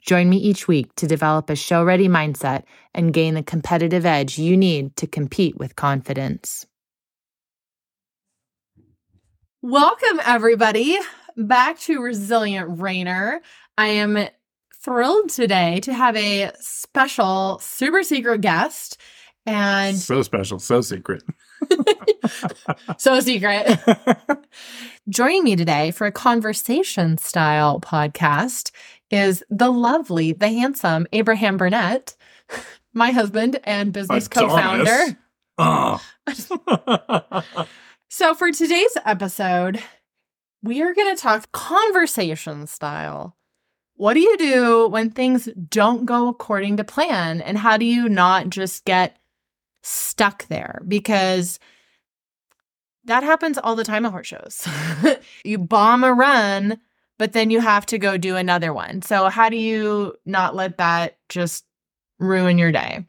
Join me each week to develop a show ready mindset and gain the competitive edge you need to compete with confidence. Welcome, everybody, back to Resilient Reiner. I am thrilled today to have a special, super secret guest. And so special, so secret. so secret. Joining me today for a conversation style podcast is the lovely, the handsome Abraham Burnett, my husband and business co founder. Oh. so, for today's episode, we are going to talk conversation style. What do you do when things don't go according to plan? And how do you not just get stuck there? Because that happens all the time at horse shows. you bomb a run but then you have to go do another one. So, how do you not let that just ruin your day?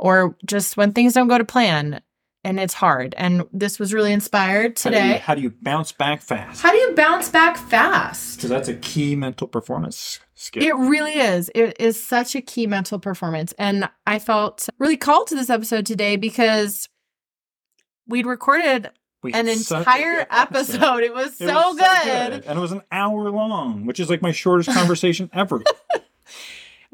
Or just when things don't go to plan and it's hard. And this was really inspired today. How do you, how do you bounce back fast? How do you bounce back fast? Because that's a key mental performance skill. It really is. It is such a key mental performance. And I felt really called to this episode today because we'd recorded we an entire episode. It was, it so, was good. so, good. And it was an hour long, which is like my shortest conversation ever.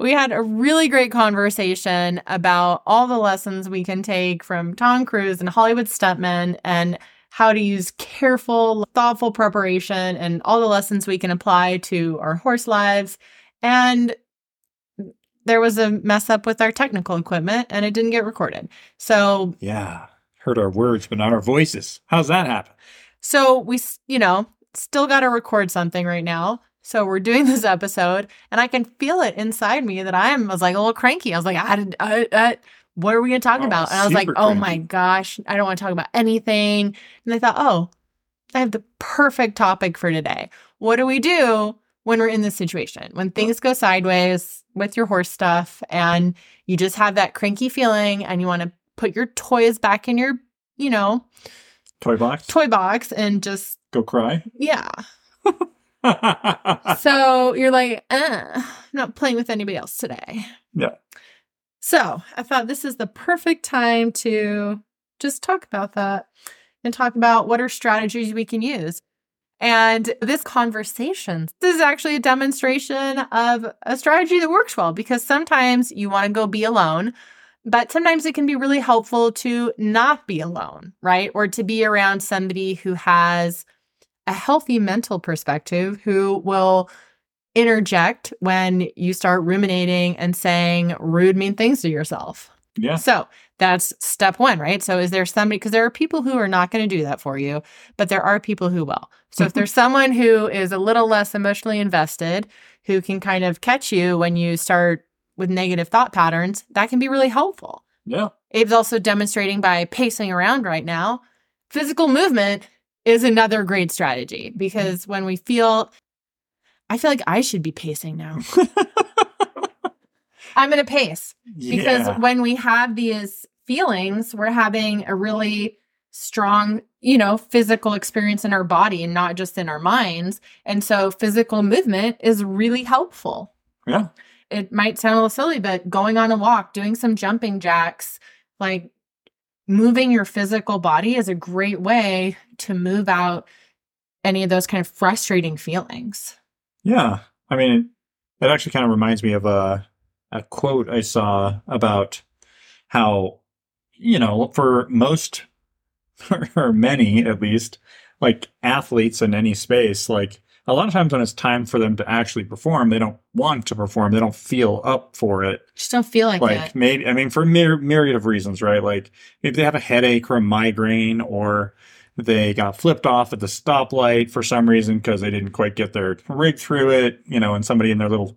We had a really great conversation about all the lessons we can take from Tom Cruise and Hollywood stuntmen and how to use careful, thoughtful preparation and all the lessons we can apply to our horse lives. And there was a mess up with our technical equipment and it didn't get recorded. So, yeah heard our words, but not our voices. How's that happen? So we, you know, still got to record something right now. So we're doing this episode, and I can feel it inside me that I am. I was like a little cranky. I was like, I, I, I what are we going to talk oh, about? And I was like, oh my gosh, I don't want to talk about anything. And I thought, oh, I have the perfect topic for today. What do we do when we're in this situation? When things go sideways with your horse stuff and you just have that cranky feeling and you want to put your toys back in your, you know, toy box. Toy box and just go cry. Yeah. so you're like, uh, I'm not playing with anybody else today. Yeah. So I thought this is the perfect time to just talk about that and talk about what are strategies we can use. And this conversation, this is actually a demonstration of a strategy that works well because sometimes you want to go be alone but sometimes it can be really helpful to not be alone, right? Or to be around somebody who has a healthy mental perspective who will interject when you start ruminating and saying rude, mean things to yourself. Yeah. So that's step one, right? So is there somebody, because there are people who are not going to do that for you, but there are people who will. So if mm-hmm. there's someone who is a little less emotionally invested, who can kind of catch you when you start with negative thought patterns, that can be really helpful. Yeah. Abe's also demonstrating by pacing around right now. Physical movement is another great strategy because when we feel, I feel like I should be pacing now. I'm going to pace because yeah. when we have these feelings, we're having a really strong, you know, physical experience in our body and not just in our minds. And so physical movement is really helpful. Yeah it might sound a little silly, but going on a walk, doing some jumping jacks, like moving your physical body is a great way to move out any of those kind of frustrating feelings. Yeah. I mean, it, actually kind of reminds me of a, a quote I saw about how, you know, for most, or many at least, like athletes in any space, like a lot of times when it's time for them to actually perform, they don't want to perform. They don't feel up for it. Just don't feel like, like maybe I mean for myriad of reasons, right? Like maybe they have a headache or a migraine, or they got flipped off at the stoplight for some reason because they didn't quite get their rig through it, you know, and somebody in their little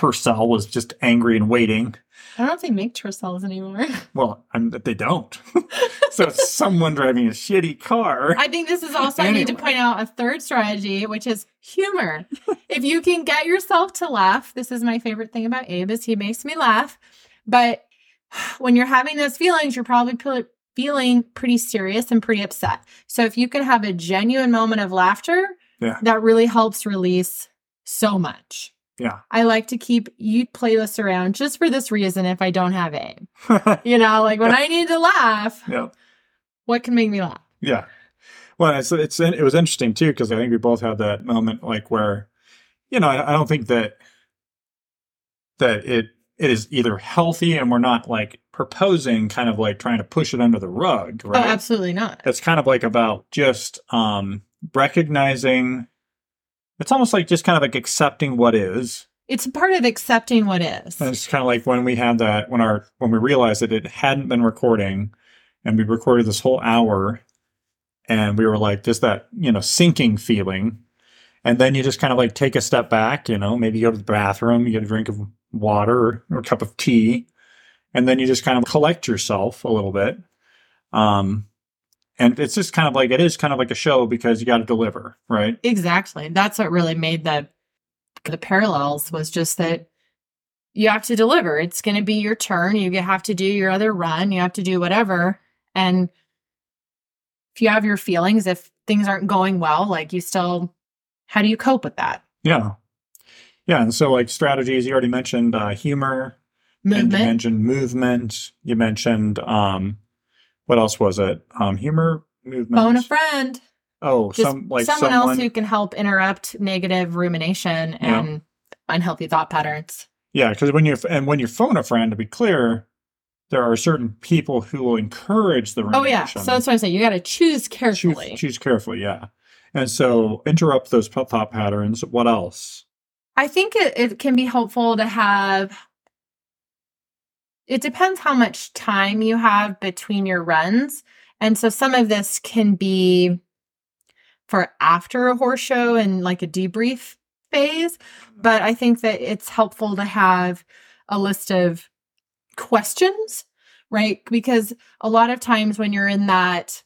tercel was just angry and waiting. I don't know if they make Tercels anymore. Well, I'm, they don't. so it's someone driving a shitty car. I think this is also, I need to point out a third strategy, which is humor. if you can get yourself to laugh, this is my favorite thing about Abe is he makes me laugh. But when you're having those feelings, you're probably pe- feeling pretty serious and pretty upset. So if you can have a genuine moment of laughter, Yeah. that really helps release so much. Yeah. I like to keep youth playlists around just for this reason if I don't have Abe. You know, like when I need to laugh, yeah. what can make me laugh? Yeah. Well, it's, it's it was interesting too because I think we both had that moment like where, you know, I, I don't think that that it it is either healthy and we're not like proposing kind of like trying to push it under the rug, right? Oh, absolutely not. It's kind of like about just um recognizing. It's almost like just kind of like accepting what is. It's part of accepting what is. And it's kind of like when we had that when our when we realized that it hadn't been recording, and we recorded this whole hour, and we were like just that you know sinking feeling, and then you just kind of like take a step back, you know, maybe you go to the bathroom, you get a drink of water or, or a cup of tea, and then you just kind of collect yourself a little bit. Um, and it's just kind of like it is kind of like a show because you got to deliver, right? Exactly. That's what really made the the parallels was just that you have to deliver. It's going to be your turn. You have to do your other run. You have to do whatever. And if you have your feelings, if things aren't going well, like you still, how do you cope with that? Yeah, yeah. And so like strategies, you already mentioned uh, humor, And you mentioned movement. You mentioned um, what else was it? Um, humor, movement. Phone a friend. Oh, Just some like someone, someone. else who can help interrupt negative rumination Yeah. and unhealthy thought patterns. yeah, because when you and when you phone a friend, to be clear, there are certain people who will encourage the Oh yeah. So that's what I'm saying. You got to choose choose, carefully. choose carefully. Yeah, and so interrupt those thought patterns. What else? I think it, it can be helpful to have. It depends how much time you have between your runs. And so some of this can be for after a horse show and like a debrief phase. But I think that it's helpful to have a list of questions, right? Because a lot of times when you're in that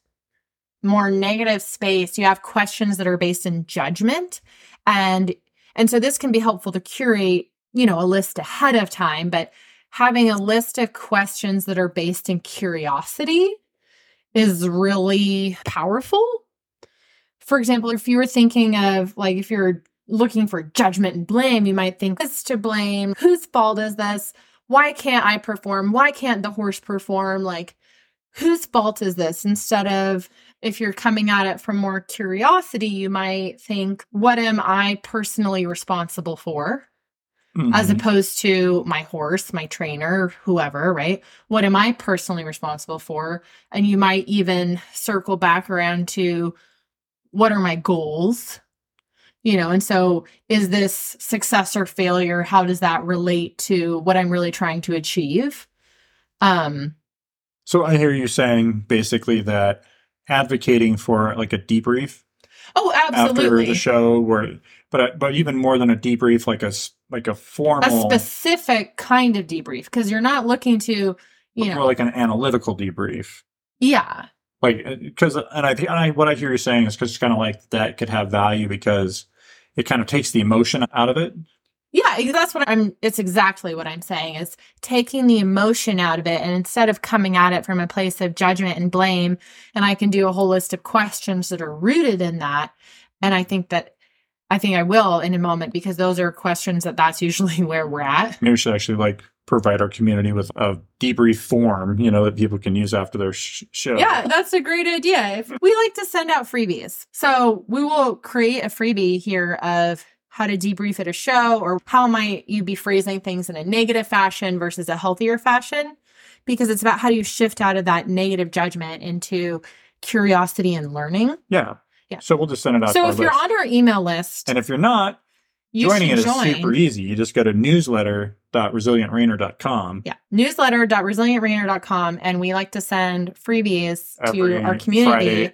more negative space, you have questions that are based in judgment. And and so this can be helpful to curate, you know, a list ahead of time, but having a list of questions that are based in curiosity is really powerful. For example, if you were thinking of like if you're looking for judgment and blame, you might think this to blame, whose fault is this? Why can't I perform? Why can't the horse perform? Like whose fault is this instead of if you're coming at it from more curiosity, you might think, what am I personally responsible for? As Mhm. opposed to my horse, my trainer, whoever, right? What am I personally responsible for? And you might even circle back around to what are my goals? You know, and so is this success or failure? How does that relate to what I'm really trying to achieve? Um, so I hear you saying basically that advocating for like a debrief oh, after absolutely. the show where but but even more than a debrief like a like a formal, a specific kind of debrief because you're not looking to you more know like an analytical debrief. Yeah. Like uh, because uh, and i think I, what i hear you saying is because it's kind of like that could have value because it kind of takes the emotion out of it. Yeah that's what i'm it's exactly what i'm saying is taking the emotion out of it and instead of coming at it from a place of judgment and blame and i can do a whole list of questions that are rooted in that and i think that i think i will in a moment because those are questions that that's usually where we're at maybe we should actually like provide our community with a debrief form you know that people can use after their sh- show Yeah, that's a great idea. If we like to send out freebies. So we will create a freebie here of how to debrief at a show or how might you be phrasing things in a negative fashion versus a healthier fashion because it's about how do you shift out of that negative judgment into curiosity and learning. yeah Yeah. so we'll just send it out So if you're list. on our email list, and if you're not you joining it is join. super easy you just go to newsletter.resilientreiner.com Yeah, newsletter.resilientreiner.com. And we like to send freebies Every to our community. Friday.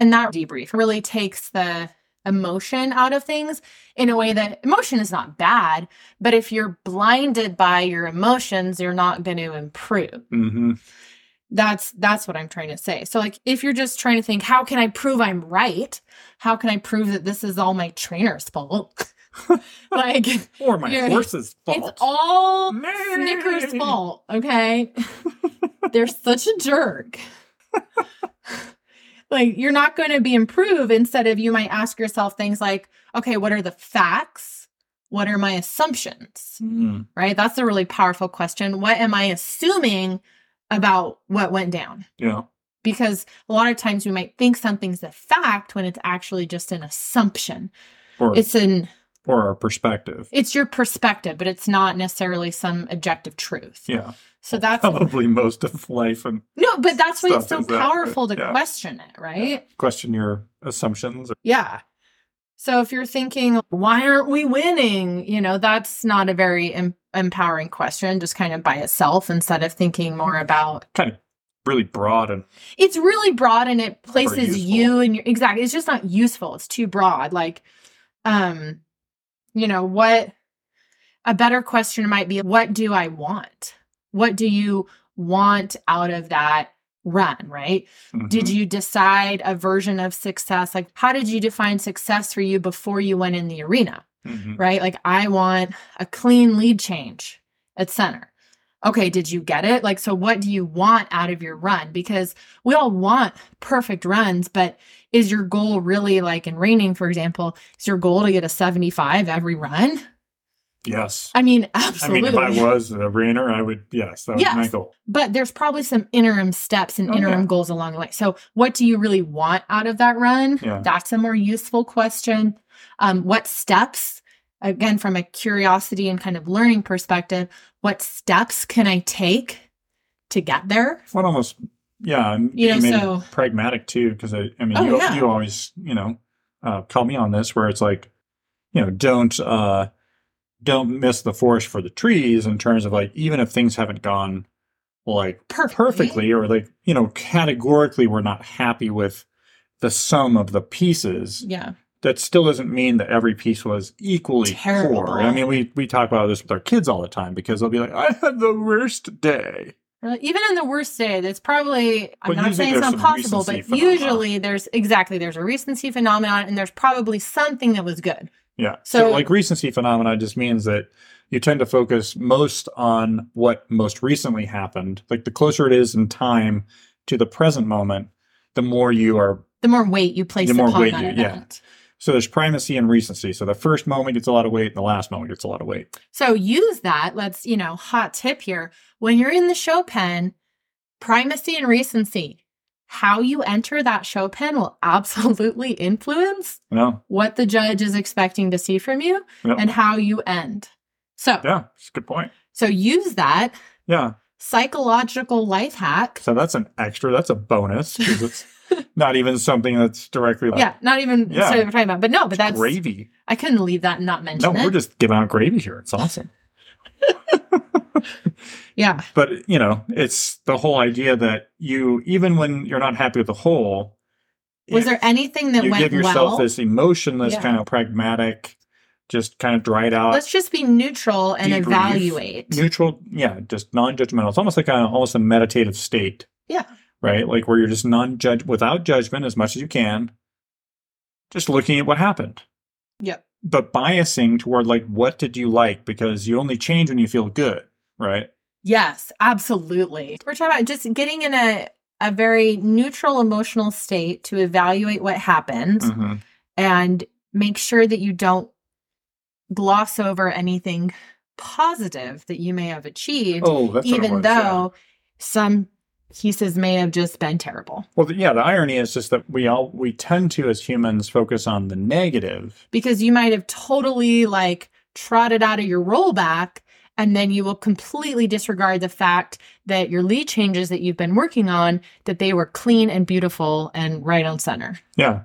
And that debrief really takes the emotion out of things in a way that emotion is not bad, but if you're blinded by your emotions, you're not going to improve. hmm That's that's what I'm trying to say. So like if you're just trying to think how can I prove I'm right? How can I prove that this is all my trainer's fault? like Or my horse's fault. it's all Nay. Snickers' fault, okay? They're such a jerk. like, you're not going to be improved. Instead of you might ask yourself things like, okay, what are the facts? What are my assumptions? Mm, Right? That's a really powerful question. What am I assuming about what went down? yeah. Because a lot of times we might think something's a fact when it's actually just an assumption. Or It's an or our perspective. it's your perspective, but it's not necessarily some objective truth. Yeah. So that's Probably most of life and No, but that's why it's so is that, but powerful to question it, right? question your assumptions. Yeah. So if you're thinking, why aren't we winning? You know, that's not a very empowering question, just kind of by itself, instead of thinking more about Kind of really broad and it's really broad and it places you and your exactly. It's just not useful. It's too broad. Like, um, you know, what a better question might be what do I want? What do you want out of that run, right? Did Mhm. you decide a version of success? Like, how did you define success for you before you went in the arena, Mhm. right? Like, I want a clean lead change at center. Okay, did you get it? Like, so what do you want out of your run? Because we all want perfect runs, but is your goal really like in reining, for example, is your goal to get a 75 every run? Yes. I mean, absolutely. I mean, if I was a runner, I would, yes, that was my goal. but there's probably some interim steps and Oh, interim yeah. goals along the way. So, what do you really want out of that run? Yeah. That's a more useful question. Um, what steps, again, from a curiosity and kind of learning perspective, what steps can I take to get there? What almost, yeah, and You know, so- pragmatic too, because I, I mean, Oh, you, yeah. you always, you know, uh, call me on this where it's like, you know, don't, uh, don't miss the forest for the trees in terms of like, even if things haven't gone like Perfectly. perfectly or like, you know, categorically we're not happy with the sum of the pieces. Yeah. That still doesn't mean that every piece was equally Terrible. poor. I mean, we we talk about this with our kids all the time because they'll be like, "I had the worst day." Even in the worst day, that's probably, I'm But not saying it's there's not possible, but phenomena. usually there's exactly, there's a recency phenomenon and there's probably something that was good. Yeah. So, So- like recency phenomena just means that you tend to focus most on what most recently happened. Like the closer it is in time to the present moment, the more you are. The more weight you place The more upon weight that you- yeah. So there's primacy and recency. So the first moment gets a lot of weight, and the last moment gets a lot of weight. So use that. Let's, you know, hot tip here. When you're in the show pen, primacy and recency, how you enter that show pen will absolutely influence know? what the judge is expecting to see from you Yep. and how you end. So, Yeah, it's a good point. so use that Yeah. psychological life hack. So that's an extra. That's a bonus it's not even something that's directly like Yeah, not even Yeah. we're talking about, but no, but that's gravy. I couldn't leave that and not mention No, it. we're just giving out gravy here. It's awesome. yeah, But you know, it's the whole idea that you, even when you're not happy with the whole, was there anything that you went give yourself well? this emotionless, Yeah. kind of pragmatic, just kind of dried out, Let's just be neutral and debrief, evaluate. neutral. Yeah, just non-judgmental. It's almost like a almost a meditative state. Yeah. Right, like where you're just non-judge without judgment as much as you can, just looking at what happened. Yep. But biasing toward like what did you like because you only change when you feel good, right? Yes, absolutely. We're talking about just getting in a a very neutral emotional state to evaluate what happened Mhm. and make sure that you don't gloss over anything positive that you may have achieved, Oh, that's what it even though some pieces may have just been terrible. Well, yeah, the irony is just that we all we tend to as humans focus on the negative. Because you might have totally like trotted out of your rollback and then you will completely disregard the fact that your lead changes that you've been working on that they were clean and beautiful and right on center. Yeah.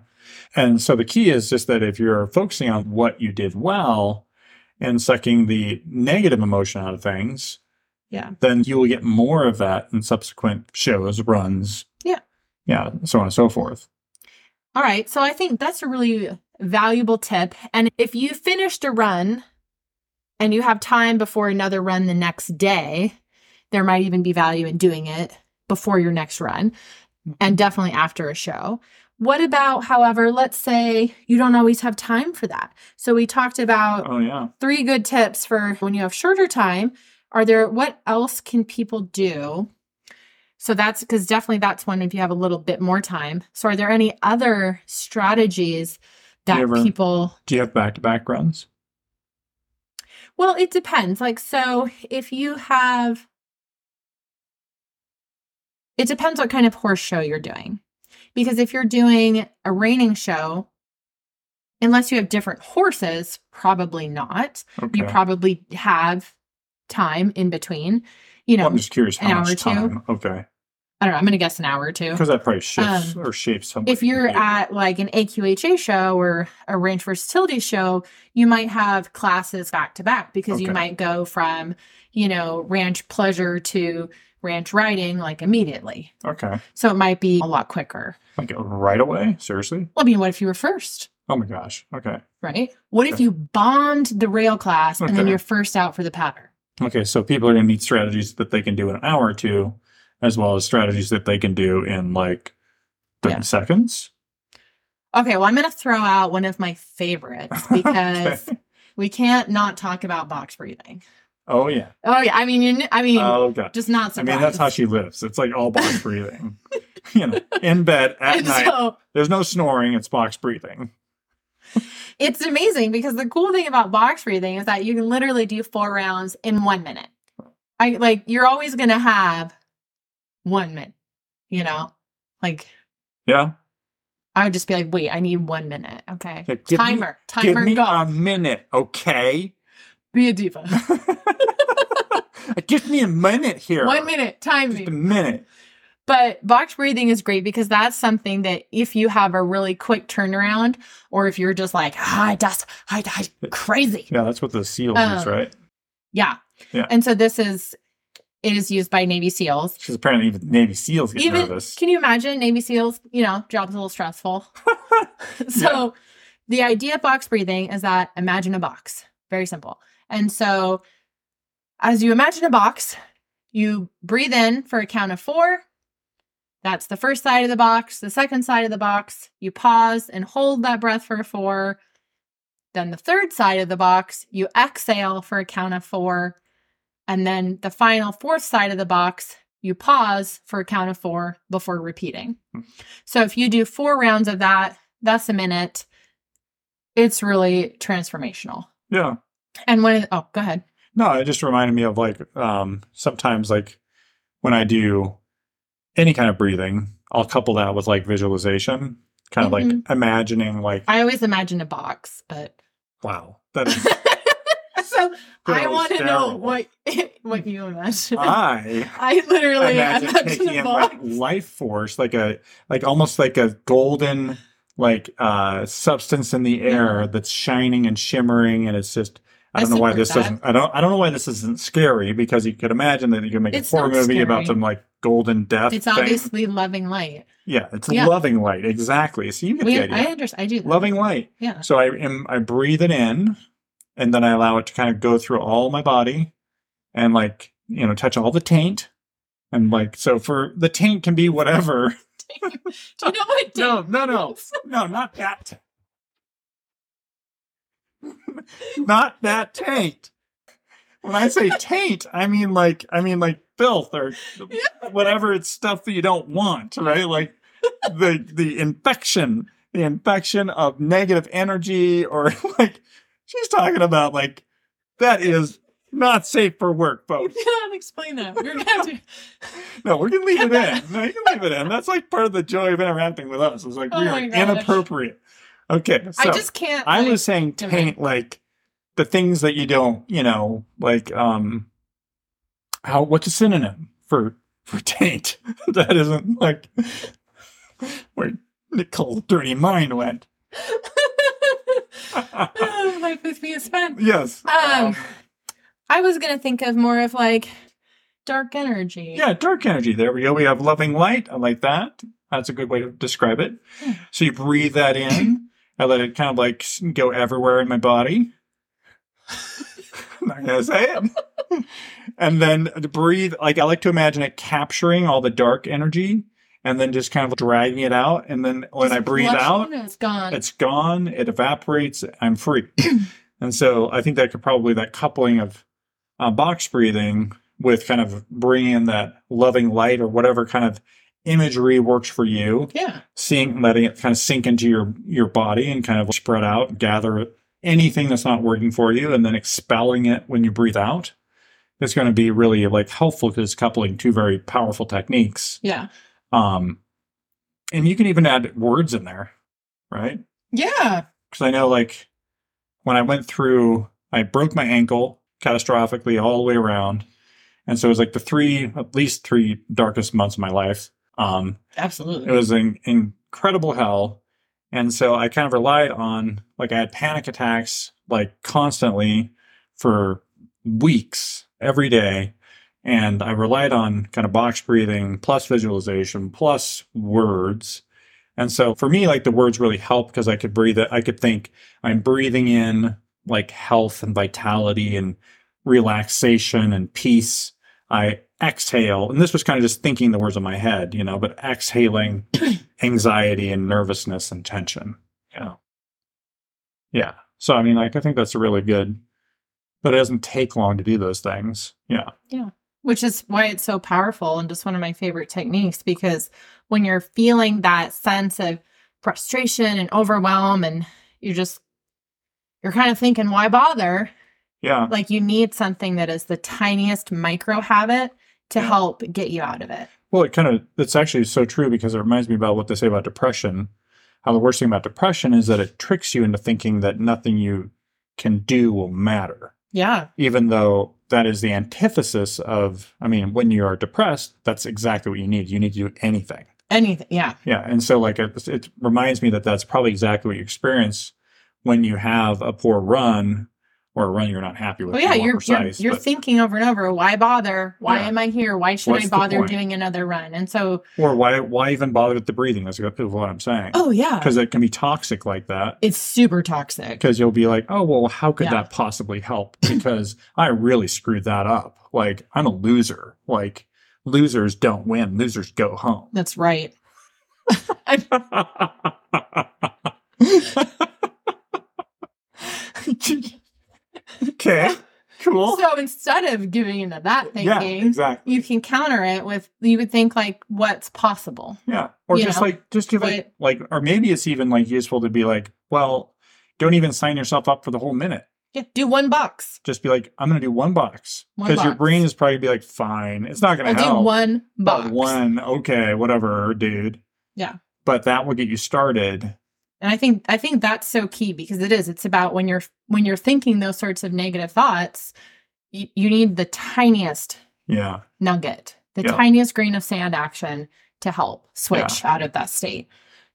And so the key is just that if you're focusing on what you did well and sucking the negative emotion out of things, Yeah. then you will get more of that in subsequent shows, runs. Yeah. Yeah, so on and so forth. All right. So I think that's a really valuable tip. And if you finished a run and you have time before another run the next day, there might even be value in doing it before your next run mm-hmm. and definitely after a show. What about, however, let's say you don't always have time for that. So we talked about Oh yeah. three good tips for when you have shorter time. Are there, what else can people do? So that's because definitely that's one if you have a little bit more time. So are there any other strategies that You ever- people, Do you have back to back runs? well, it depends. Like, so if you have, it depends what kind of horse show you're doing. Because if you're doing a reining show, unless you have different horses, probably not. Okay. You probably have time in between. You know, Well, I'm just curious how much two. time. Okay. I don't know. I'm going to guess an hour or two. Because that probably shifts Um, or shapes something. If you're at like an AQHA show or a ranch versatility show, you might have classes back to back because you might go from, you know, ranch pleasure to ranch riding like immediately. Okay. So it might be a lot quicker. Like right away? Seriously? Well, I mean, what if you were first? Oh my gosh. Okay. Right? What if you bombed the rail class and then you're first out for the pattern? Okay. So people are going to need strategies that they can do in an hour or two, as well as strategies that they can do in like 30 Yeah. seconds. Okay, well, I'm going to throw out one of my favorites because Okay. we can't not talk about box breathing. Oh, yeah. Oh yeah, I mean, you, I mean, Oh, God. just not I mean, that's how she lives. It's like all box breathing. you know, in bed at And night. so There's no snoring. It's box breathing. it's amazing because the cool thing about box breathing is that you can literally do four rounds in one minute. I like you're always going to have one minute. You know, like Yeah. I would just be like, wait, I need one minute. Okay, give me- timer, Give timer, me go. a minute, okay? be a diva. Give me a minute here. one minute, time Just me. a minute. But box breathing is great because that's something that if you have a really quick turnaround, or if you're just like, ah, I, I, crazy. Yeah, that's what the seal Um, is, right? Yeah. Yeah. And so this is, it is used by Navy SEALs. Because apparently even Navy SEALs get Even, nervous. can you imagine Navy SEALs, you know, job's a little stressful. so the idea of box breathing is that imagine a box. Very simple. And so as you imagine a box, you breathe in for a count of four. That's the first side of the box. The second side of the box, you pause and hold that breath for a four. Then the third side of the box, you exhale for a count of four. And then the final fourth side of the box, you pause for a count of four before repeating. Hmm. So if you do four rounds of that, that's a minute. It's really transformational. Yeah. And when, oh, go ahead. No, it just reminded me of like um sometimes like when I do any kind of breathing, I'll couple that with like visualization. Kind of Mhm. like imagining like I always imagine a box, but wow. That is so I want to know what what you imagine. I I literally imagine imagine, taking a in box. like life force, like a like almost like a golden like uh substance in the air that's shining and shimmering and it's just I I don't know why this that. doesn't I don't I don't know why this isn't scary because you could imagine that you could make It's a horror movie about some like golden death It's thing. obviously loving light. yeah, it's Yeah. loving light. Exactly. So you get We, the I understand. I do. loving light. Yeah. So I am I breathe it in and then I allow it to kind of go through all my body and like, you know, touch all the taint. And like so for the taint can be whatever. do you know what? Taint No, no, no. No, not that. not that taint. When I say taint, I mean like I mean like filth or whatever it's stuff that you don't want, right? Like the the infection, the infection of negative energy or like she's talking about like that is not safe for work, folks. You gotta explain that. We're gonna have to. No, we're gonna leave it in. No, you can leave it in. That's like part of the joy of interacting with us. It's like Oh we are gosh. inappropriate. Okay, so I just can't. I like- was saying taint like the things that you don't, you know, like um how what's a synonym for for taint? that isn't like where Nicole's dirty mind went. Life with me is fun. yes. Um, I was gonna think of more of like dark energy. yeah, dark energy. There we go. We have loving light. I like that. That's a good way to describe it. Hmm. So you breathe that in. I let it kind of like go everywhere in my body. I'm not gonna say it. and then to breathe, like I like to imagine it capturing all the dark energy and then just kind of dragging it out. And then when Just I breathe out, it's gone. it's gone it evaporates i'm free and so i think that could probably that coupling of uh, box breathing with kind of bringing in that loving light or whatever kind of imagery works for you yeah. seeing letting it kind of sink into your your body and kind of spread out gather anything that's not working for you and then expelling it when you breathe out it's going to be really like helpful because it's coupling two very powerful techniques Yeah. um and you can even add words in there right Yeah. because I know like when I went through, I broke my ankle catastrophically all the way around, and so it was like the three, at least three darkest months of my life. Um, Absolutely. it was an incredible hell, and so I kind of relied on like I had panic attacks like constantly for weeks every day. And I relied on kind of box breathing plus visualization plus words. And so for me, like the words really help because I could breathe it. I could think I'm breathing in like health and vitality and relaxation and peace. I exhale, and this was kind of just thinking the words in my head, you know, but exhaling anxiety and nervousness and tension. Yeah. Yeah. So, I mean, like, I think that's a really good, but it doesn't take long to do those things. Yeah. Yeah. which is why it's so powerful and just one of my favorite techniques because when you're feeling that sense of frustration and overwhelm and you just you're kind of thinking why bother Yeah. like you need something that is the tiniest micro habit to Yeah. help get you out of it Well, it kind of, it's actually so true because it reminds me about what they say about depression. How the worst thing about depression is that it tricks you into thinking that nothing you can do will matter. yeah even though that is the antithesis of, I mean, when you are depressed, that's exactly what you need. You need to do anything. anything yeah Yeah. And so, like, it, it reminds me that that's probably exactly what you experience when you have a poor run or a run you're not happy with. well yeah to be more you're you're, you're but- thinking over and over why bother why Yeah. am i here why should What's i bother doing another run and so or why, why even bother with the breathing? That's what I'm saying. oh yeah Because it can be toxic like that. it's super toxic Because you'll be like, oh, well, how could Yeah. that possibly help? Because I really screwed that up. Like, I'm a loser. Like, losers don't win, losers go home. that's right okay, cool. So instead of giving into that yeah, thinking, exactly. you can counter it with you would think like what's possible. Yeah, or just know, like just give it like, or maybe it's even like useful to be like, well, don't even sign yourself up for the whole minute. Yeah, do one box. Just be like, I'm going to do one box because your brain is probably be like, fine, it's not going I'll to help. do one but box. one, okay, whatever, dude. Yeah. But that will get you started. And I think I think that's so key because it is. It's about when you're when you're thinking those sorts of negative thoughts, you, you need the tiniest Yeah. nugget, the Yeah. tiniest grain of sand action to help switch out of that state.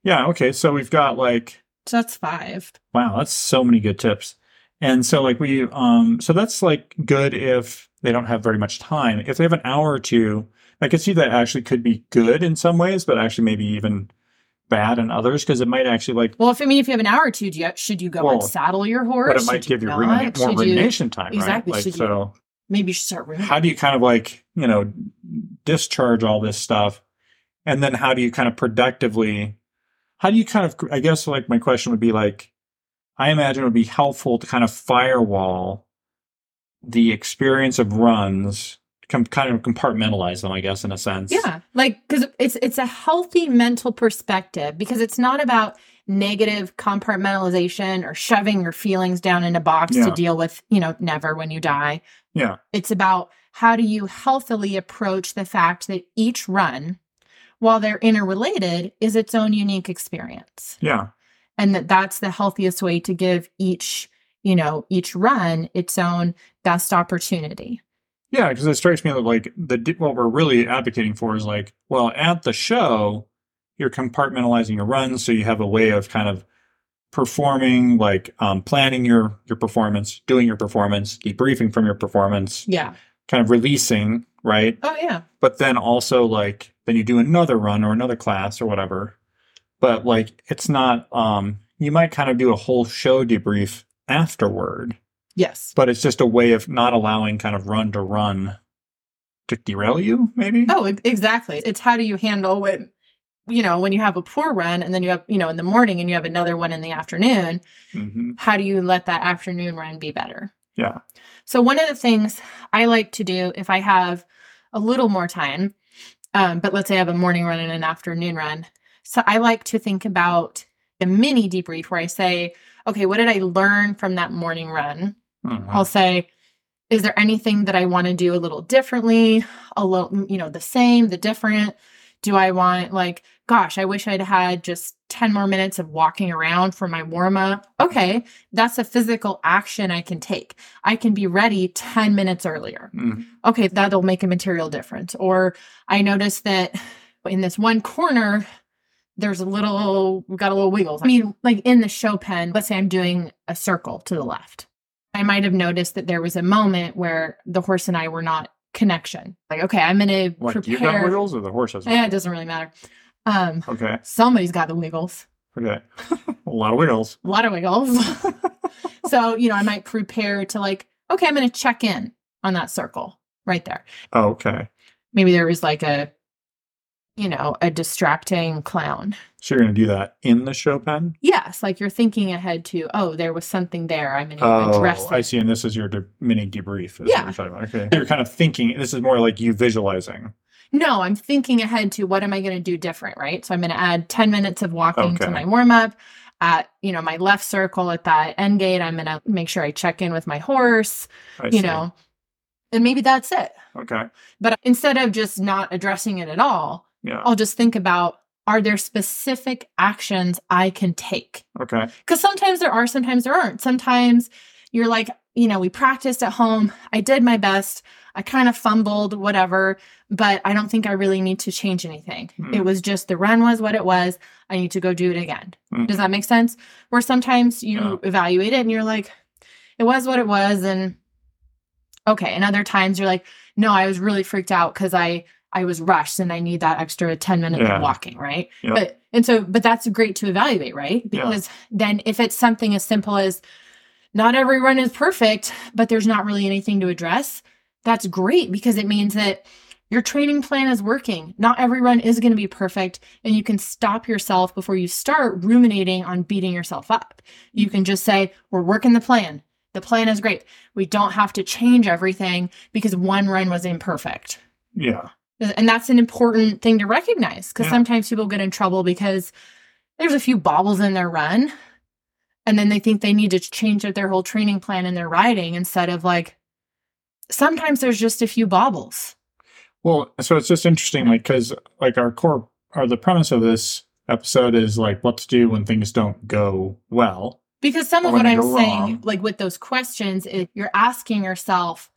Yeah. Okay. So we've got like So that's five. Wow, that's so many good tips. And so like we um so that's like good if they don't have very much time. If they have an hour or two, I could see that actually could be good in some ways, but actually maybe even bad in others because it might actually like Well, if I mean, if you have an hour or two, do you, should you go Well, and saddle your horse? but it might give you not? rumin- more Should you- time, exactly, right? Like should you- so Maybe you should start ruminating. how do you kind of like, you know, discharge all this stuff? And then how do you kind of productively how do you kind of I guess like my question would be like I imagine it would be helpful to kind of firewall the experience of runs, com- kind of compartmentalize them, I guess, in a sense. Yeah, like because it's it's a healthy mental perspective because it's not about negative compartmentalization or shoving your feelings down in a box Yeah. to deal with you know never when you die. Yeah. It's about how do you healthily approach the fact that each run, while they're interrelated, is its own unique experience, Yeah. and that that's the healthiest way to give each you know each run its own best opportunity. Yeah. Because it strikes me that like the what we're really advocating for is like, well, at the show, you're compartmentalizing your runs, so you have a way of kind of performing, like um, planning your your performance, doing your performance, debriefing from your performance, Yeah. kind of releasing, right? Oh yeah. but then also like then you do another run or another class or whatever. But like, it's not, um, you might kind of do a whole show debrief afterward, Yes. but it's just a way of not allowing kind of run to run to derail you, maybe? Oh, exactly. It's how do you handle when, you know, when you have a poor run and then you have, you know, in the morning and you have another one in the afternoon, hmm how do you let that afternoon run be better? Yeah. So one of the things I like to do if I have a little more time, um, but let's say I have a morning run and an afternoon run. So I like to think about a mini debrief where I say, okay, what did I learn from that morning run? Mhm. I'll say, is there anything that I want to do a little differently? A little, you know, the same, the different? Do I want, like, gosh, I wish I'd had just 10 more minutes of walking around for my warm up? Okay, that's a physical action I can take. I can be ready 10 minutes earlier. Mhm. Okay, that'll make a material difference. Or I noticed that in this one corner, there's a little, got a little wiggles. I mean, like in the show pen, let's say I'm doing a circle to the left. I might have noticed that there was a moment where the horse and I were not connection. Like, okay, I'm going to Like prepare. you got wiggles or the horse has Yeah, it doesn't really matter. Um, Okay. somebody's got the wiggles. Okay. a lot of wiggles. A lot of wiggles. so, you know, I might prepare to like, okay, I'm going to check in on that circle right there. Oh, okay. Maybe there was like a, you know, a distracting clown. So you're going to do that in the show pen? Yes, like you're thinking ahead to, oh, there was something there. I'm going to Oh, address I see. And this is your de- mini debrief. Is Yeah. What you're talking about. Okay. You're kind of thinking, this is more like you visualizing. No, I'm thinking ahead to what am I going to do different, right? So I'm going to add 10 minutes of walking to my warm up. At you know my left circle at that end gate, I'm going to make sure I check in with my horse. I you see. know, and maybe that's it. Okay. But instead of just not addressing it at all, Yeah. I'll just think about are there specific actions I can take? Okay. Because sometimes there are, sometimes there aren't. Sometimes you're like, you know, we practiced at home. I did my best. I kind of fumbled, whatever, but I don't think I really need to change anything. Hmm. It was just the run was what it was. I need to go do it again. Hmm. Does that make sense? Where sometimes you Yeah. evaluate it and you're like, it was what it was. And okay. And other times you're like, no, I was really freaked out because I, I was rushed and I need that extra 10 minutes Yeah. of walking, right? Yep. But and so but that's great to evaluate, right? Yeah. Because then if it's something as simple as not every run is perfect, but there's not really anything to address, that's great because it means that your training plan is working. Not every run is going to be perfect, and you can stop yourself before you start ruminating on beating yourself up. You can just say, We're working the plan. The plan is great. We don't have to change everything because one run was imperfect. Yeah. And that's an important thing to recognize because Yeah. sometimes people get in trouble because there's a few bobbles in their run. And then they think they need to change their whole training plan in their riding instead of like, sometimes there's just a few bobbles. Well, so it's just interesting, like, because like our core or the premise of this episode is like what to do when things don't go well. Because some of what I'm saying, wrong. like with those questions, you're asking yourself,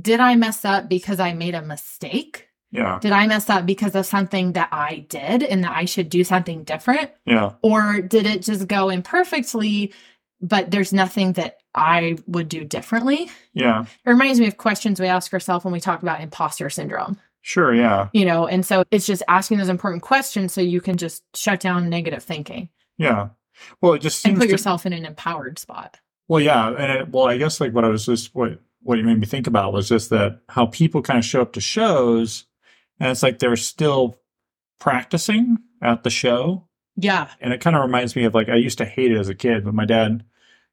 did I mess up because I made a mistake? Yeah. Did I mess up because of something that I did and that I should do something different? Yeah. Or did it just go imperfectly, but there's nothing that I would do differently? Yeah. It reminds me of questions we ask ourselves when we talk about imposter syndrome, Sure. Yeah. you know, and so it's just asking those important questions so you can just shut down negative thinking Yeah. Well, it just and put to, yourself in an empowered spot. Well, yeah, and it, well, I guess like what I was just what what you made me think about was just that how people kind of show up to shows, and it's like they're still practicing at the show, Yeah. and it kind of reminds me of like I used to hate it as a kid, but my dad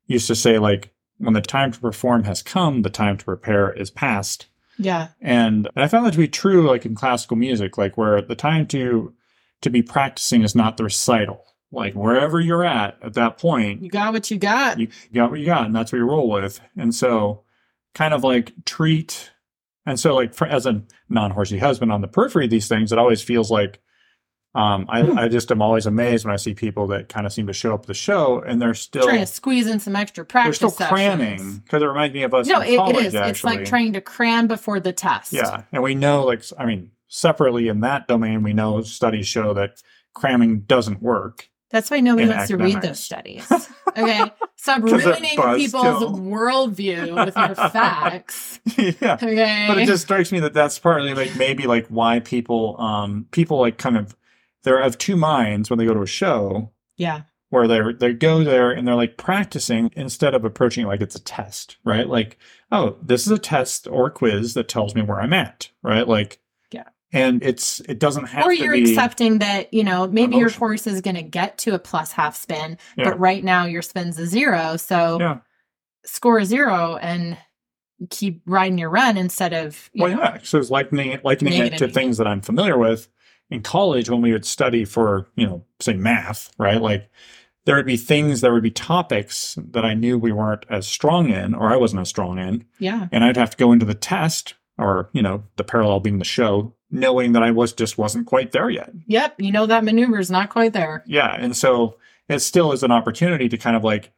used to say like when the time to perform has come, the time to prepare is past, Yeah. and, and I found that to be true like in classical music, like where the time to to be practicing is not the recital, like wherever you're at at that point, You got what you got. you got what you got and that's what you roll with and so kind of like treat and so like for, as a non-horsey husband on the periphery of these things it always feels like um I, I just am always amazed when i see people that kind of seem to show up the show and they're still trying to squeeze in some extra practice. they're still cramming because it reminds me of us No, it, it college, is. It's like trying to cram before the test. yeah and we know like i mean separately in that domain we know studies show that cramming doesn't work That's why nobody wants to read those studies. Okay. Stop ruining people's worldview with your facts. yeah. Okay. But it just strikes me that that's partly like maybe like why people um people like kind of they're of two minds when they go to a show yeah. where they they go there and they're like practicing instead of approaching it like it's a test, right? Like, oh, this is a test or quiz that tells me where I'm at, right? Like. And it's it doesn't have Or you're accepting that, you know, maybe your horse is going to get to a plus half spin, Yeah. but right now your spin's a zero. So yeah, score a zero and keep riding your run instead of, you well, know, yeah. So it's likening it likening it to things that I'm familiar with in college when we would study for you know say math, right? Like there would be things there would be topics that I knew we weren't as strong in or I wasn't as strong in, yeah. and I'd have to go into the test or you know the parallel being the show knowing that I was just wasn't quite there yet. Yep. You know, that maneuver is not quite there. Yeah, and so it still is an opportunity to kind of like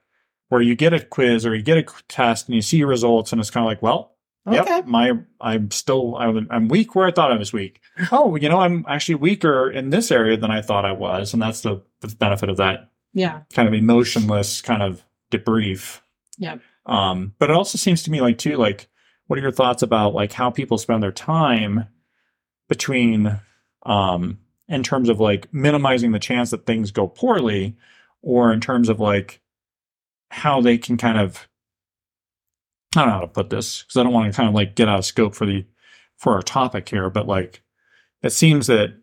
where you get a quiz or you get a test and you see your results and it's kind of like, well, Okay. yep, my I'm still I'm, I'm weak where I thought I was weak. Oh, you know, I'm actually weaker in this area than I thought I was, and that's the, the benefit of that Yeah. kind of emotionless kind of debrief. Yeah. Um, but it also seems to me like too, like, what are your thoughts about like how people spend their time between, um, in terms of like minimizing the chance that things go poorly, or in terms of like how they can kind of, I don't know how to put this because I don't want to kind of like get out of scope for the for our topic here, but like it seems that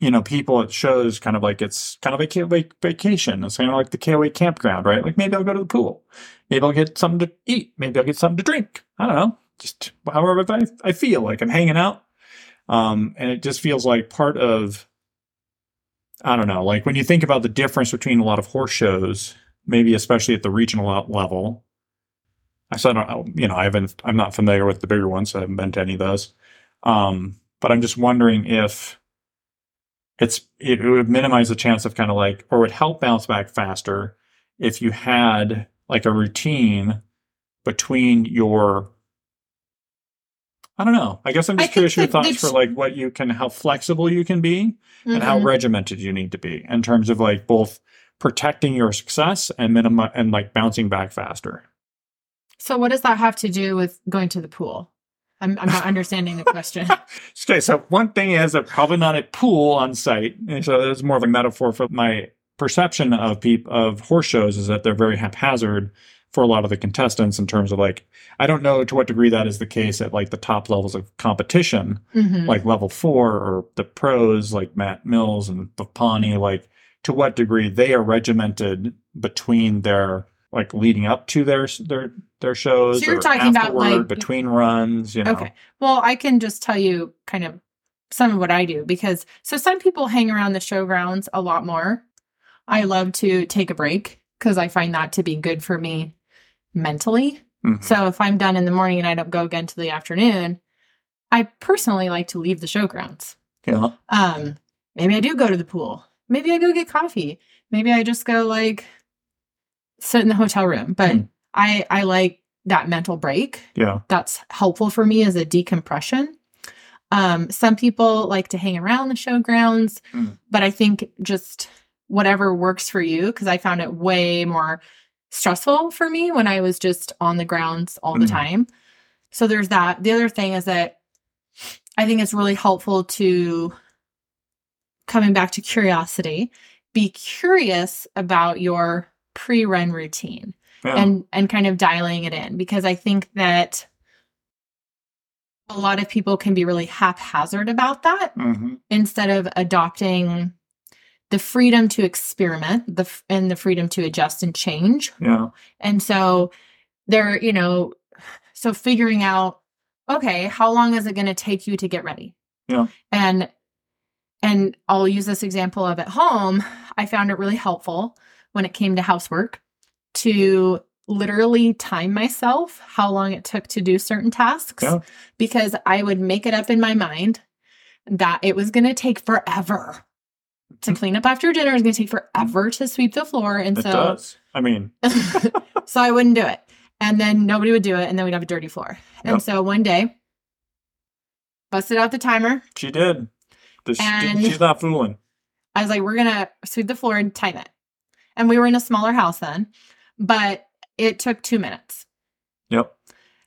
you know, people at shows kind of like it's kind of a vacation. It's kind of like the KOA campground, right? Like maybe I'll go to the pool. Maybe I'll get something to eat. Maybe I'll get something to drink. I don't know. Just however I, I feel like I'm hanging out. Um, and it just feels like part of, I don't know, like when you think about the difference between a lot of horse shows, maybe especially at the regional level. I said, you know, I haven't, I'm not familiar with the bigger ones. So I haven't been to any of those. Um, but I'm just wondering if, it's it would minimize the chance of kind of like or would help bounce back faster if you had like a routine between your I don't know. I guess I'm I just curious your thoughts for like what you can how flexible you can be and how Mhm. regimented you need to be in terms of like both protecting your success and minima and like bouncing back faster. So, what does that have to do with going to the pool? I'm, I'm not understanding the question. Okay, so one thing is that probably not a pool on site, and so it's more of a metaphor for my perception of peop- of horse shows is that they're very haphazard for a lot of the contestants in terms of like I don't know to what degree that is the case at like the top levels of competition, Mhm. like level four or the pros like Matt Mills and Pawnee, like to what degree they are regimented between their like leading up to their their their shows So you're talking about, like- between runs, you know. Okay. Well, I can just tell you kind of some of what I do because so some people hang around the showgrounds a lot more. I love to take a break because I find that to be good for me mentally. Mhm. So if I'm done in the morning and I don't go again to the afternoon, I personally like to leave the showgrounds. Yeah. Um, maybe I do go to the pool. Maybe I go get coffee. Maybe I just go like sit in the hotel room. But Hmm. I I like that mental break Yeah. that's helpful for me as a decompression. Um, some people like to hang around the showgrounds, Mm. but I think just whatever works for you, because I found it way more stressful for me when I was just on the grounds all the Mm. time. So there's that. The other thing is that I think it's really helpful to coming back to curiosity, be curious about your pre-run routine Yeah. and and kind of dialing it in because I think that a lot of people can be really haphazard about that Mhm. instead of adopting the freedom to experiment the and the freedom to adjust and change Yeah. and so they're you know so figuring out okay how long is it going to take you to get ready Yeah. and and i'll use this example of at home i found it really helpful when it came to housework to literally time myself how long it took to do certain tasks Yeah. because i would make it up in my mind that it was going to take forever to mm-hmm. clean up after dinner was going to take forever to sweep the floor and It so does. I mean, so I wouldn't do it. And then nobody would do it, and then we'd have a dirty floor. And Yep. so one day, busted out the timer. she did. And- she's not fooling. I was like, we're gonna sweep the floor and time it. And we were in a smaller house then, but it took two minutes. Yep.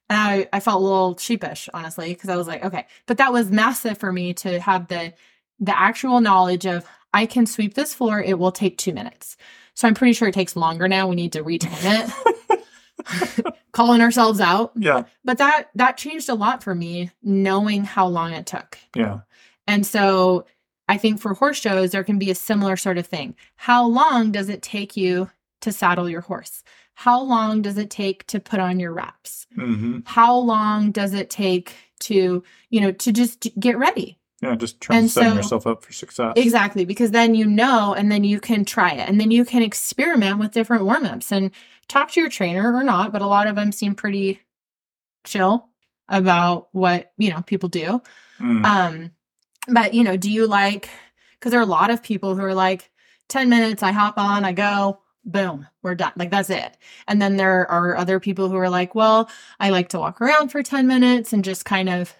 And I, I felt a little sheepish, honestly, because I was like, okay. But that was massive for me to have the the actual knowledge of I can sweep this floor, it will take two minutes. So I'm pretty sure it takes longer now. We need to retime it. Calling ourselves out. Yeah. But that that changed a lot for me, knowing how long it took. Yeah. And so I think for horse shows, there can be a similar sort of thing. How long does it take you to saddle your horse? How long does it take to put on your wraps? hmm How long does it take to, you know, to just get ready? Yeah. Just trying And to setting so- yourself up for success. Exactly, because then you know, and then you can try it, and then you can experiment with different warm ups and talk to your trainer or not. But a lot of them seem pretty chill about what you know people do. Mm. Um, but you know, do you like? Because there are a lot of people who are like, ten minutes, I hop on, I go, boom, we're done. Like that's it. And then there are other people who are like, well, I like to walk around for ten minutes and just kind of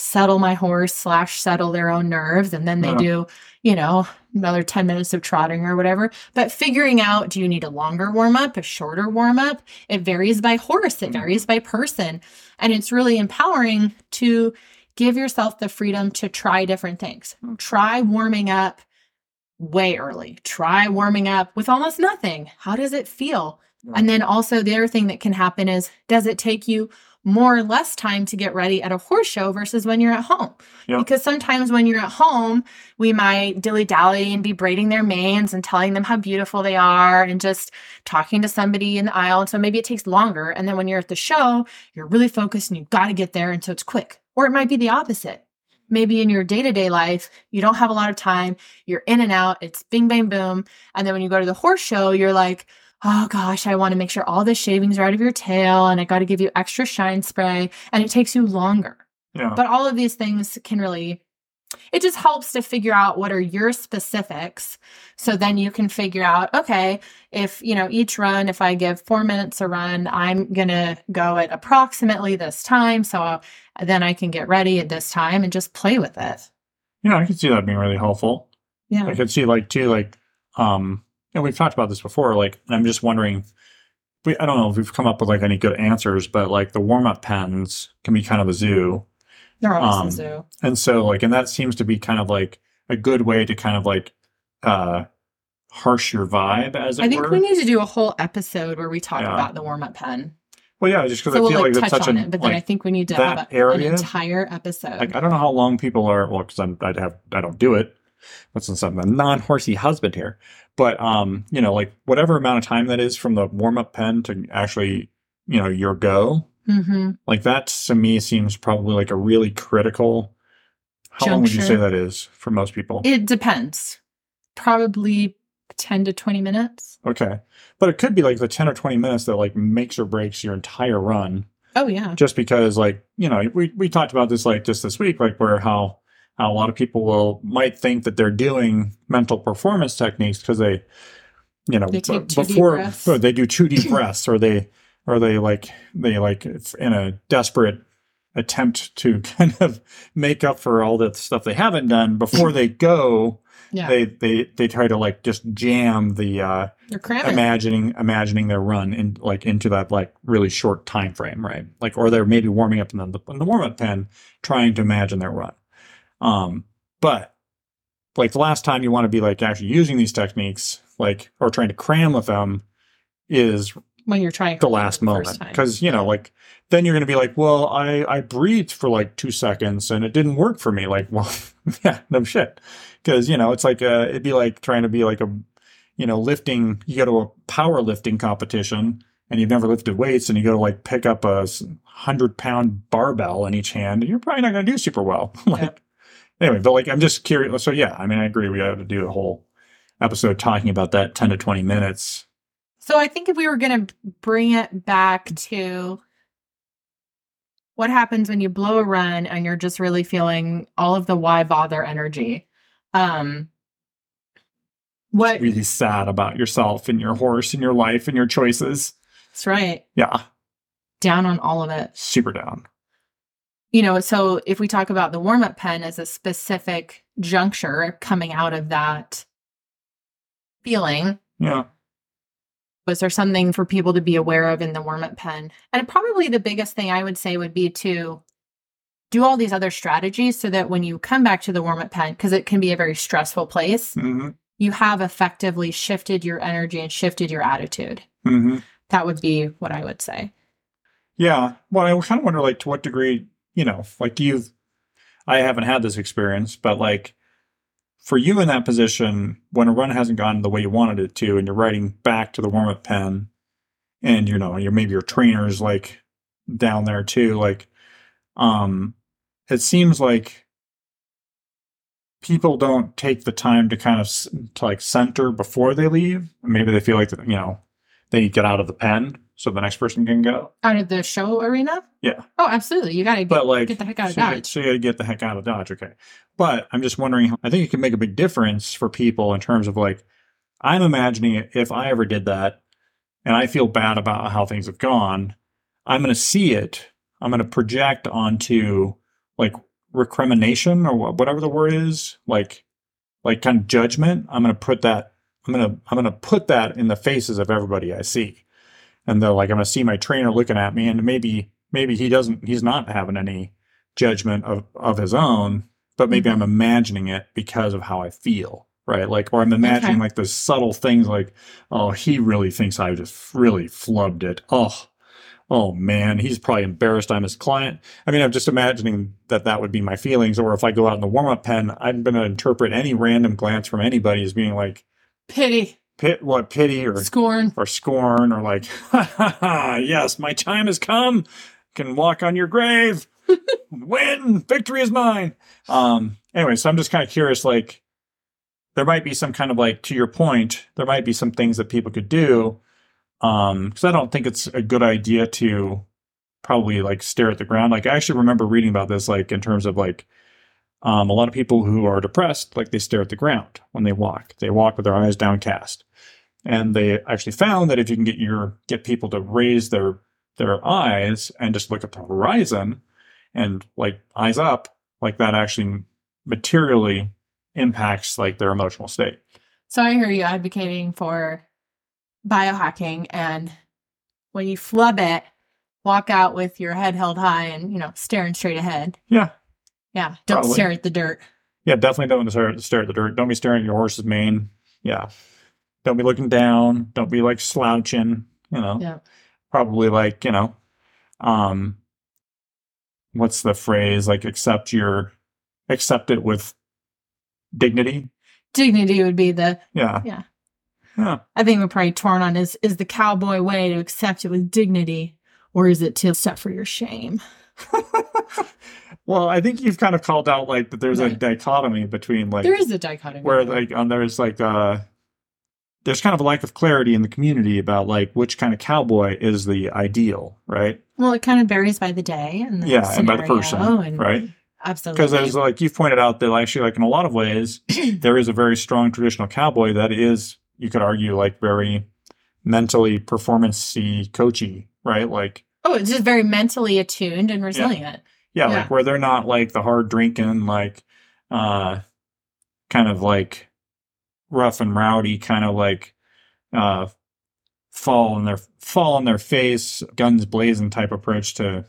settle my horse slash settle their own nerves and then they Yeah. do you know another 10 minutes of trotting or whatever. But figuring out do you need a longer warm up a shorter warm up it varies by horse it Mhm. varies by person and it's really empowering to give yourself the freedom to try different things. Try warming up way early. Try warming up with almost nothing. How does it feel? And then also the other thing that can happen is does it take you more or less time to get ready at a horse show versus when you're at home? Yeah. Because sometimes when you're at home, we might dilly dally and be braiding their manes and telling them how beautiful they are and just talking to somebody in the aisle. And so maybe it takes longer. And then when you're at the show, you're really focused and you've got to get there. And so it's quick. Or it might be the opposite. Maybe in your day to day life, you don't have a lot of time. You're in and out. It's bing, bang, boom. And then when you go to the horse show, you're like, oh gosh, I want to make sure all the shavings are out of your tail and I got to give you extra shine spray. And it takes you longer. yeah. But all of these things can really, it just helps to figure out what are your specifics. So then you can figure out, okay, if, you know, each run, if I give four minutes a run, I'm going to go at approximately this time. So then I can get ready at this time and just play with it. yeah. I can see that being really helpful. Yeah. I could see like too, like, um, and we've talked about this before. Like, I'm just wondering, we, I don't know if we've come up with like any good answers, but like the warm up pens can be kind of a zoo. They're awesome. um, so And so like, and that seems to be kind of like a good way to kind of like, uh, harsh your vibe as it I think were. we need to do a whole episode where we talk Yeah. about the warm up pen. well, yeah, just because So I we'll feel like, like, that's touch such on an, it, but then I think we need to have a, area, an entire episode. like, I don't know how long people are, well, cause I'd have, I don't do it. Since I'm a non-horsey husband here, but, um, you know, like whatever amount of time that is from the warm-up pen to actually, you know, your go, hmm Like that to me seems probably like a really critical. How long would you say that is for most people? It depends. Probably 10 to 20 minutes. okay. But it could be like the 10 or 20 minutes that like makes or breaks your entire run Oh, yeah. just because like, you know, we, we talked about this like just this week, like where how a lot of people will might think that they're doing mental performance techniques because they, you know, They b- before breaths. they do two deep breaths or they, or they like, they like in a desperate attempt to kind of make up for all the stuff they haven't done before they go Yeah. they they they try to like just jam the uh imagining imagining their run in like into that like really short time frame right like or they're maybe warming up in the, in the warm-up pen trying to imagine their run um but like the last time you want to be like actually using these techniques like or trying to cram with them is when you're trying the last moment. because you know like then you're going to be like well i i breathed for like two seconds and it didn't work for me. Like well yeah no shit. Because you know it's like uh it'd be like trying to be like a you know lifting you go to a powerlifting competition and you've never lifted weights and you go to like pick up a hundred pound barbell in each hand and you're probably not going to do super well. Like anyway but like i'm just curious so yeah i mean i agree we have to do a whole episode talking about that 10 to 20 minutes So I think if we were going to bring it back to what happens when you blow a run and you're just really feeling all of the why bother energy. Um what really sad about yourself and your horse and your life and your choices. that's right. Yeah, Down on all of it. super down. You know, so if we talk about the warm-up pen as a specific juncture coming out of that feeling. Yeah. Was there something for people to be aware of in the warm up pen? And probably the biggest thing I would say would be to do all these other strategies so that when you come back to the warm up pen, because it can be a very stressful place, hmm you have effectively shifted your energy and shifted your attitude. hmm That would be what I would say. Yeah. Well, I kind of wonder, like, to what degree, you know, like you've, I haven't had this experience, but like for you in that position, when a run hasn't gone the way you wanted it to, and you're writing back to the warm up pen, and you know, you're maybe your trainer's like down there too, like, um, it seems like people don't take the time to kind of to like center before they leave. Maybe they feel like, you know, they get out of the pen so the next person can go. Out of the show arena? Yeah. Oh, absolutely. You got to But get, like, get the heck out of so, you- Dodge. so you got to get the heck out of Dodge. Okay. But I'm just wondering, I think it can make a big difference for people in terms of like, I'm imagining if I ever did that and I feel bad about how things have gone, I'm going to see it. I'm going to project onto like recrimination or whatever the word is, like, like kind of judgment. I'm going to put that, I'm going to, I'm going to put that in the faces of everybody I see. And they're like, I'm going to see my trainer looking at me and maybe, maybe he doesn't, he's not having any judgment of, of his own, but maybe mm-hmm. I'm imagining it because of how I feel. Right. Like, or I'm imagining Okay. like the subtle things like, oh, he really thinks I just really flubbed it. Oh, oh man, he's probably embarrassed I'm his client. I mean, I'm just imagining that that would be my feelings. Or if I go out in the warm up pen, I'm going to interpret any random glance from anybody as being like, Pity, pit, what pity or scorn. or scorn or like, ha ha ha, yes, my time has come. Can walk on your grave. Win. Victory is mine. Um, anyway, so I'm just kind of curious, like, there might be some kind of like, to your point, there might be some things that people could do. Um, because I don't think it's a good idea to probably like stare at the ground. Like, I actually remember reading about this, like, in terms of like, um, a lot of people who are depressed, like, they stare at the ground when they walk. They walk with their eyes downcast and they actually found that if you can get your get people to raise their their eyes and just look at the horizon and like eyes up like that actually materially impacts like their emotional state So I hear you advocating for biohacking and when you flub it, walk out with your head held high and, you know, staring straight ahead. yeah Yeah. Don't Probably. stare at the dirt. yeah definitely don't stare, stare at the dirt don't be staring at your horse's mane yeah don't be looking down don't be like slouching you know Yeah. probably like you know um what's the phrase like accept your accept it with dignity Dignity would be the yeah Yeah. yeah I think we're probably torn on is is the cowboy way to accept it with dignity or is it to suffer your shame? Well i think you've kind of called out like that there's a dichotomy between like there is a dichotomy. where like um, there's like uh there's kind of a lack of clarity in the community about like which kind of cowboy is the ideal right well, it kind of varies by the day and the yeah and by the person and right Absolutely. because there's like you've pointed out that actually like in a lot of ways there is a very strong traditional cowboy that is you could argue like very mentally performancey coachy right like oh, it's just very mentally attuned and resilient. yeah, Yeah. like where they're not like the hard drinking like uh kind of like rough and rowdy kind of like uh fall in their fall on their face guns blazing type approach to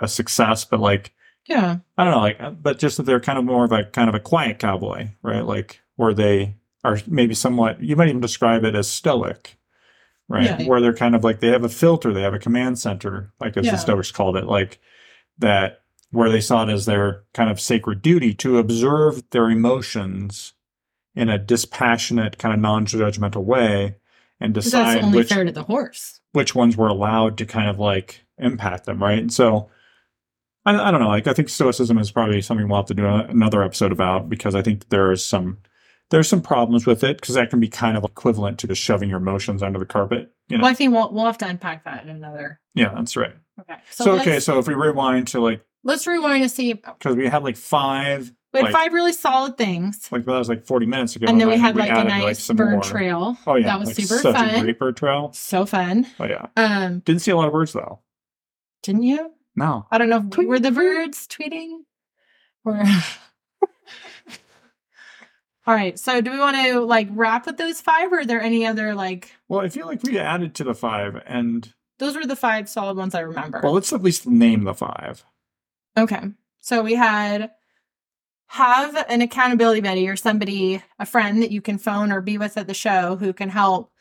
a success but like Yeah. I don't know, like, uh, but just that they're kind of more of a kind of a quiet cowboy, right? Like, where they are maybe somewhat, you might even describe it as stoic, right? Yeah. Where they're kind of like, they have a filter, they have a command center, like as Yeah. the Stoics called it, like that, where they saw it as their kind of sacred duty to observe their emotions in a dispassionate, kind of non judgmental way and decide that's only which fair to the horse. which ones were allowed to kind of like impact them, right? And so I, I don't know. Like I think stoicism is probably something we'll have to do another episode about because I think there is some there's some problems with it because that can be kind of equivalent to just shoving your emotions under the carpet. You know? Well, I think we'll we'll have to unpack that in another. yeah, that's right. Okay. So, let's, okay, so if we rewind to like let's rewind to see. because we had like five, We had like, five really solid things, like that was like forty minutes ago, and then we had think like a added, nice some bird more. trail. Oh yeah, that was like super such fun. a great bird trail. So fun. Oh yeah, Um, didn't see a lot of birds though. didn't you? No, I don't know. Tweet, were the birds tweeting? Or All right. So do we want to like wrap with those five or are there any other like Well, I feel like we added to the five, and those were the five solid ones I remember. well, let's at least name the five. Okay. So we had have an accountability buddy or somebody, a friend that you can phone or be with at the show who can help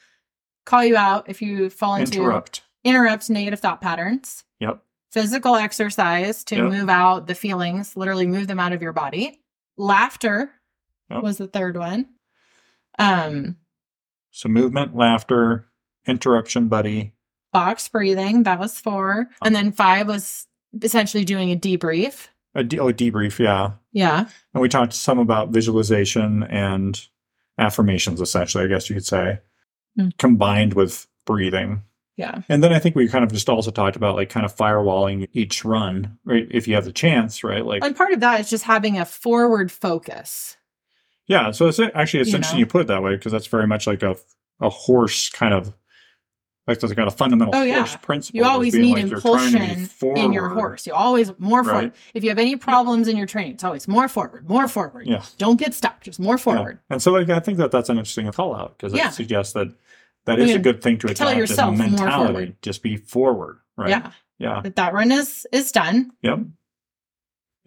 call you out if you fall into Interrupt. interrupt negative thought patterns. Yep. Physical exercise to Yep. move out the feelings, literally move them out of your body. Laughter Yep. was the third one. Um, So movement, laughter, interruption, buddy. box breathing, that was four. And then five was essentially doing a debrief. A de- oh, debrief, yeah. Yeah. And we talked some about visualization and affirmations, essentially, I guess you could say, Mm. combined with breathing. Yeah. And then I think we kind of just also talked about like kind of firewalling each run, right? If you have the chance, right? Like, And part of that is just having a forward focus. Yeah. So it's actually it's You interesting know? you put it that way because that's very much like a a horse kind of like there's kind of fundamental Oh, yeah. horse principle. You always need like you're trying to be impulsion in your horse. You always more forward. Right. If you have any problems in your training, it's always more forward, more forward. Yeah. Don't get stuck. Just more Yeah. forward. And so like I think that that's an interesting call out because Yeah. it suggests that that is a good thing to tell yourself mentality. Just be forward, right? Yeah. Yeah. That that run is is done. Yep.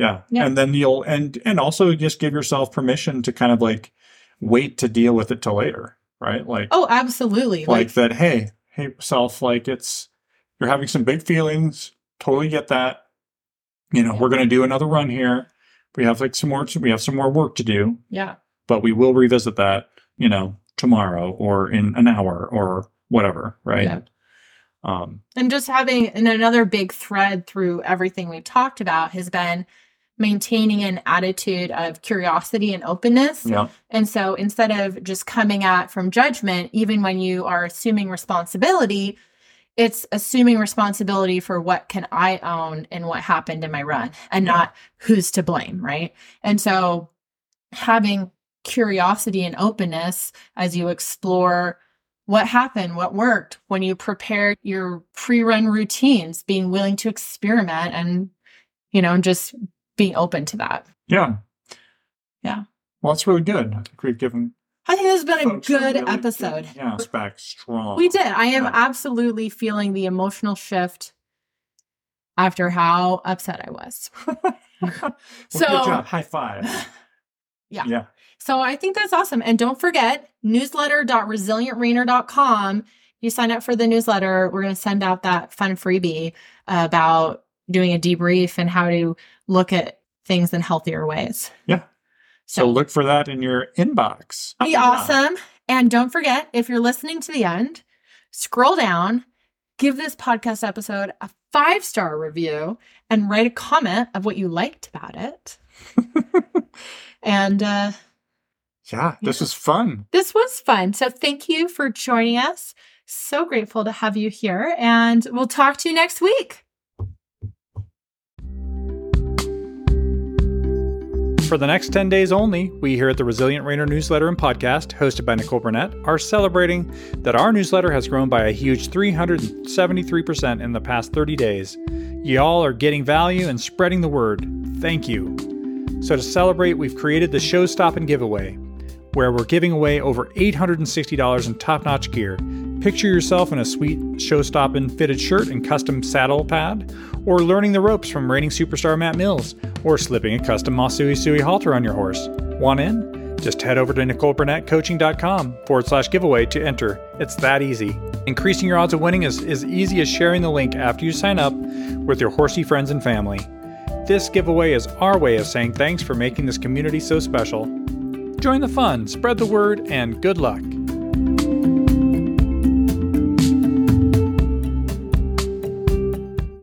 Yeah. Yeah. And then you'll and and also just give yourself permission to kind of like wait to deal with it till later, right? Like Oh, absolutely. like, Like, that, hey, hey self, like it's you're having some big feelings. Totally get that. You know, we're gonna do another run here. We have like some more we have some more work to do, yeah. but we will revisit that, you know, tomorrow or in an hour or whatever, right? Yeah. Um And just having and another big thread through everything we've talked about has been maintaining an attitude of curiosity and openness. yeah. And so instead of just coming at from judgment, even when you are assuming responsibility, it's assuming responsibility for what can I own and what happened in my run and Yeah. not who's to blame, right? And so having curiosity and openness as you explore what happened, what worked when you prepare your pre-run routines, being willing to experiment and you know, just being open to that. Yeah. Yeah. Well, it's really good. I think we've given I think this has been a good really episode. yeah, it's back strong. We did. I am Yeah. absolutely feeling the emotional shift after how upset I was. Well, So- good job. high five. Yeah. Yeah. So I think that's awesome. And don't forget newsletter.resilientreiner.com. You sign up for the newsletter, we're going to send out that fun freebie about doing a debrief and how to look at things in healthier ways. Yeah. So look for that in your inbox. be awesome. And don't forget, if you're listening to the end, scroll down, give this podcast episode a five star review, and write a comment of what you liked about it. and uh, Yeah, this was fun. this was fun. So thank you for joining us. So grateful to have you here. And we'll talk to you next week. For the next 10 days only, we here at the Resilient Reiner newsletter and podcast, hosted by Nicole Burnett, are celebrating that our newsletter has grown by a huge 373% in the past 30 days. Y'all are getting value and spreading the word. Thank you. So, to celebrate, we've created the Show Stoppin' Giveaway, where we're giving away over $860 in top notch gear. Picture yourself in a sweet show stopping fitted shirt and custom saddle pad, or learning the ropes from reigning superstar Matt Mills, or slipping a custom Masuisui halter on your horse. Want in? Just head over to NicoleBurnettCoaching.com forward slash giveaway to enter. It's that easy. Increasing your odds of winning is as easy as sharing the link after you sign up with your horsey friends and family. This giveaway is our way of saying thanks for making this community so special. Join the fun, spread the word, and good luck.